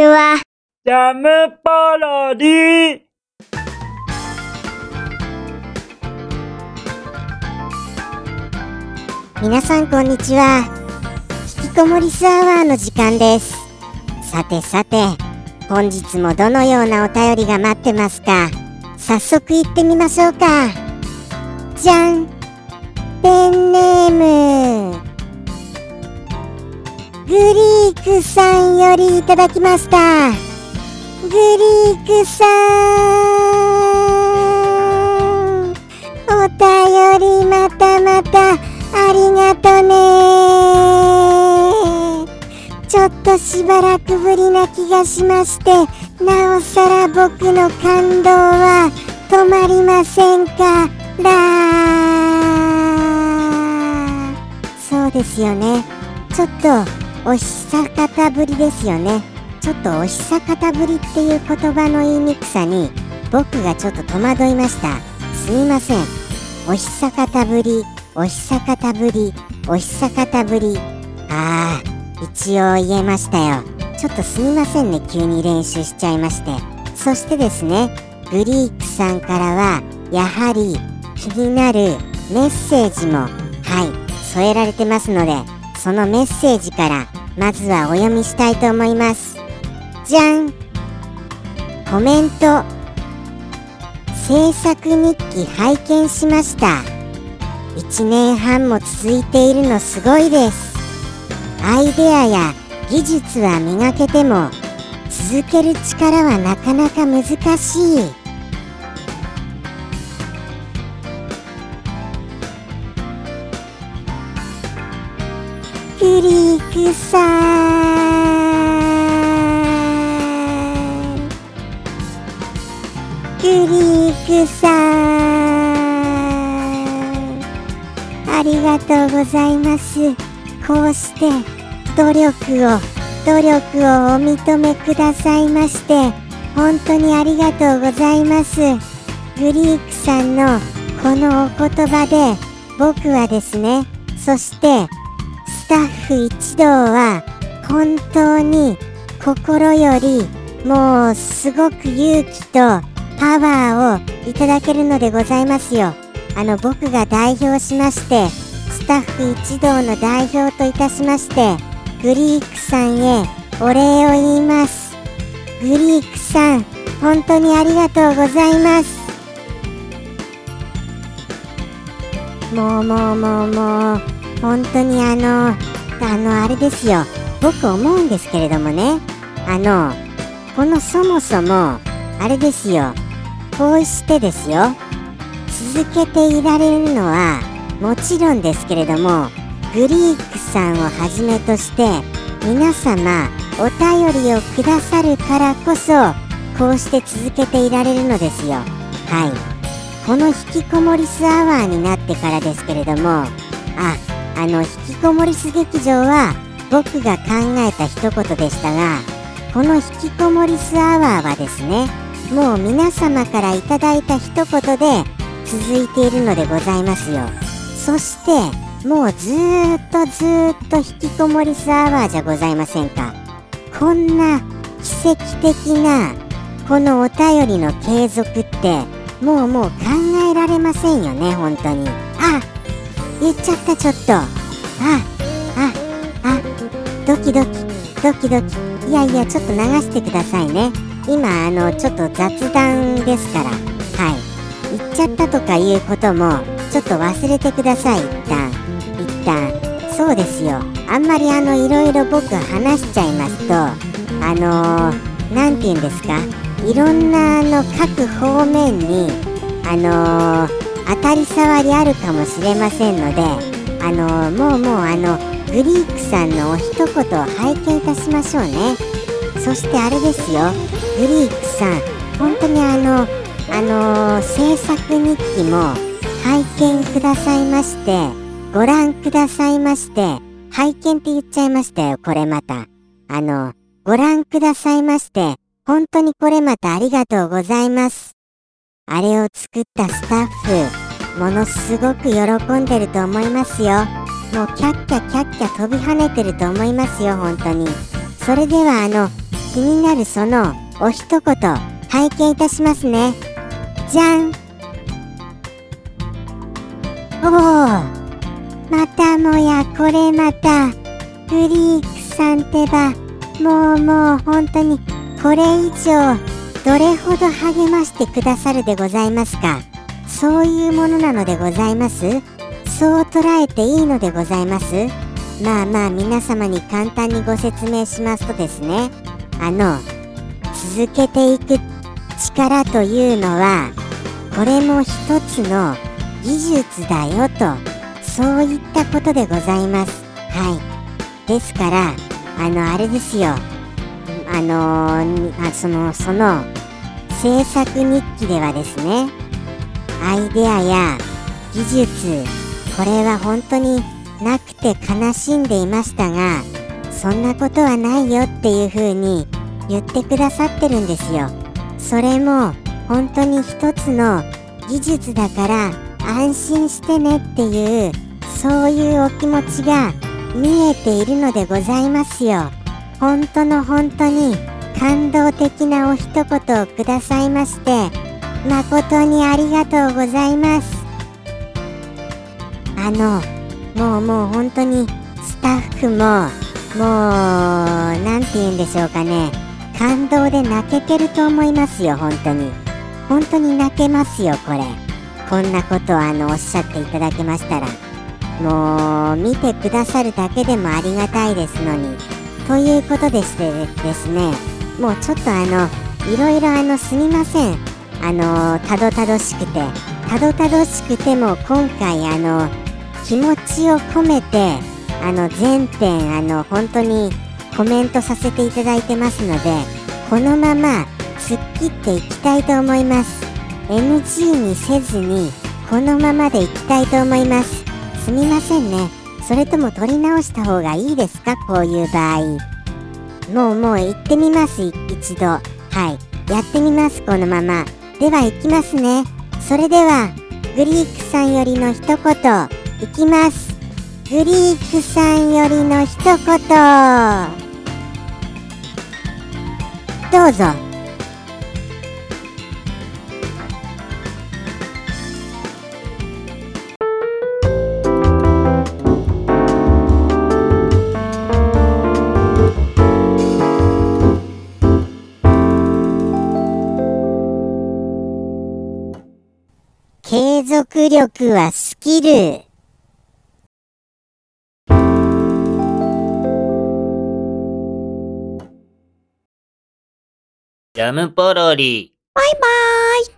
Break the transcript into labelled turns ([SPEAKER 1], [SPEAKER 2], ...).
[SPEAKER 1] ちは。
[SPEAKER 2] ジャムパロディ。
[SPEAKER 3] 皆さんこんにちは。引きこもりスアワーの時間です。さてさて本日もどのようなお便りが待ってますか？早速行ってみましょうか。じゃん。ペンネームグリークさんよりいただきました。グリークさん。お便りまたまたありがとね。ちょっとしばらくぶりな気がしましてなおさら僕の感動は止まりませんから。そうですよね。ちょっとお久方ぶりですよね。ちょっとお久方ぶりっていう言葉の言いにくさに僕がちょっと戸惑いました。すみません。お久方ぶりお久方ぶりお久方ぶり。ああ一応言えましたよ。ちょっとすみませんね急に練習しちゃいまして。そしてですねグリークさんからはやはり気になるメッセージもはい添えられてますのでそのメッセージからまずはお読みしたいと思います。じゃん。コメント。制作日記拝見しました。1年半も続いているのすごいです。アイデアや技術は磨けても続ける力はなかなか難しい。リークさん。クリークさん。ありがとうございます。こうして努力を努力をお認めくださいまして本当にありがとうございます。グリークさんのこのお言葉で僕はですねそしてタッフ一同は本当に心よりもうすごく勇気とパワーをいただけるのでございますよ。あの僕が代表しましてスタッフ一同の代表といたしましてグリークさんへお礼を言います。グリークさん本当にありがとうございます。もうもうもうもう。本当にあのあのあれですよ。僕思うんですけれどもね。あのこのそもそもあれですよ。こうしてですよ。続けていられるのはもちろんですけれどもグリークさんをはじめとして皆様お便りをくださるからこそこうして続けていられるのですよ。はい。この引きこもりスアワーになってからですけれどもああの引きこもりす劇場は僕が考えた一言でしたがこの引きこもりスアワーはですねもう皆様からいただいた一言で続いているのでございますよ。そしてもうずーっとずーっと引きこもりスアワーじゃございませんか。こんな奇跡的なこのお便りの継続ってもうもう考えられませんよね本当に。あ言っちゃったちょっと。あああ。ドキドキ。ドキドキ。いやいやちょっと流してくださいね。今あのちょっと雑談ですから。はい。言っちゃったとかいうこともちょっと忘れてください。一旦。一旦。そうですよ。あんまりあのいろいろ僕話しちゃいますとあの何、て言うんですか？いろんなあの各方面にあの当たり障りあるかもしれませんのであのもうもうあのグリークさんのお一言を拝見いたしましょうね。そしてあれですよ。グリークさん本当にあのあの制作日記も拝見くださいましてご覧くださいまして拝見って言っちゃいましたよこれまた。あのご覧くださいまして本当にこれまたありがとうございます。あれを作ったスタッフものすごく喜んでると思いますよ。もうキャッキャキャッキャ飛び跳ねてると思いますよ本当に。それではあの気になるそのお一言拝見いたしますね。じゃん。おおまたもやこれまたグリークさんってばもうもう本当にこれ以上どれほど励ましてくださるでございますか？そういうものなのでございます？そう捉えていいのでございます？まあまあ皆様に簡単にご説明しますとですね。あの続けていく力というのはこれも一つの技術だよとそういったことでございます。はい。ですからあのあれですよ。あのあそのその制作日記ではですねアイデアや技術これは本当になくて悲しんでいましたがそんなことはないよっていう風に言ってくださってるんですよ。それも本当に一つの技術だから安心してねっていうそういうお気持ちが見えているのでございますよ。本当の本当に感動的なお一言をくださいまして誠にありがとうございます。あのもうもう本当にスタッフももうなんて言うんでしょうかね。感動で泣けてると思いますよ本当に。本当に泣けますよこれ。こんなことをあのおっしゃっていただけましたら。もう見てくださるだけでもありがたいですのに。ということでしてですねもうちょっとあのいろいろあのすみません。あのたどたどしくて。たどたどしくても今回あの気持ちを込めてあの全編あの本当にコメントさせていただいてますのでこのまま突っ切っていきたいと思います。NG にせずにこのままでいきたいと思います。すみませんね。それとも撮り直した方がいいですか？こういう場合。もうもう行ってみます一度。はい。やってみますこのまま。では行きますね。それではグリークさんよりの一言。いきます。グリークさんよりの一言。どうぞ。継続力はスキル
[SPEAKER 2] ジャムポロリ。
[SPEAKER 1] バイバーイ。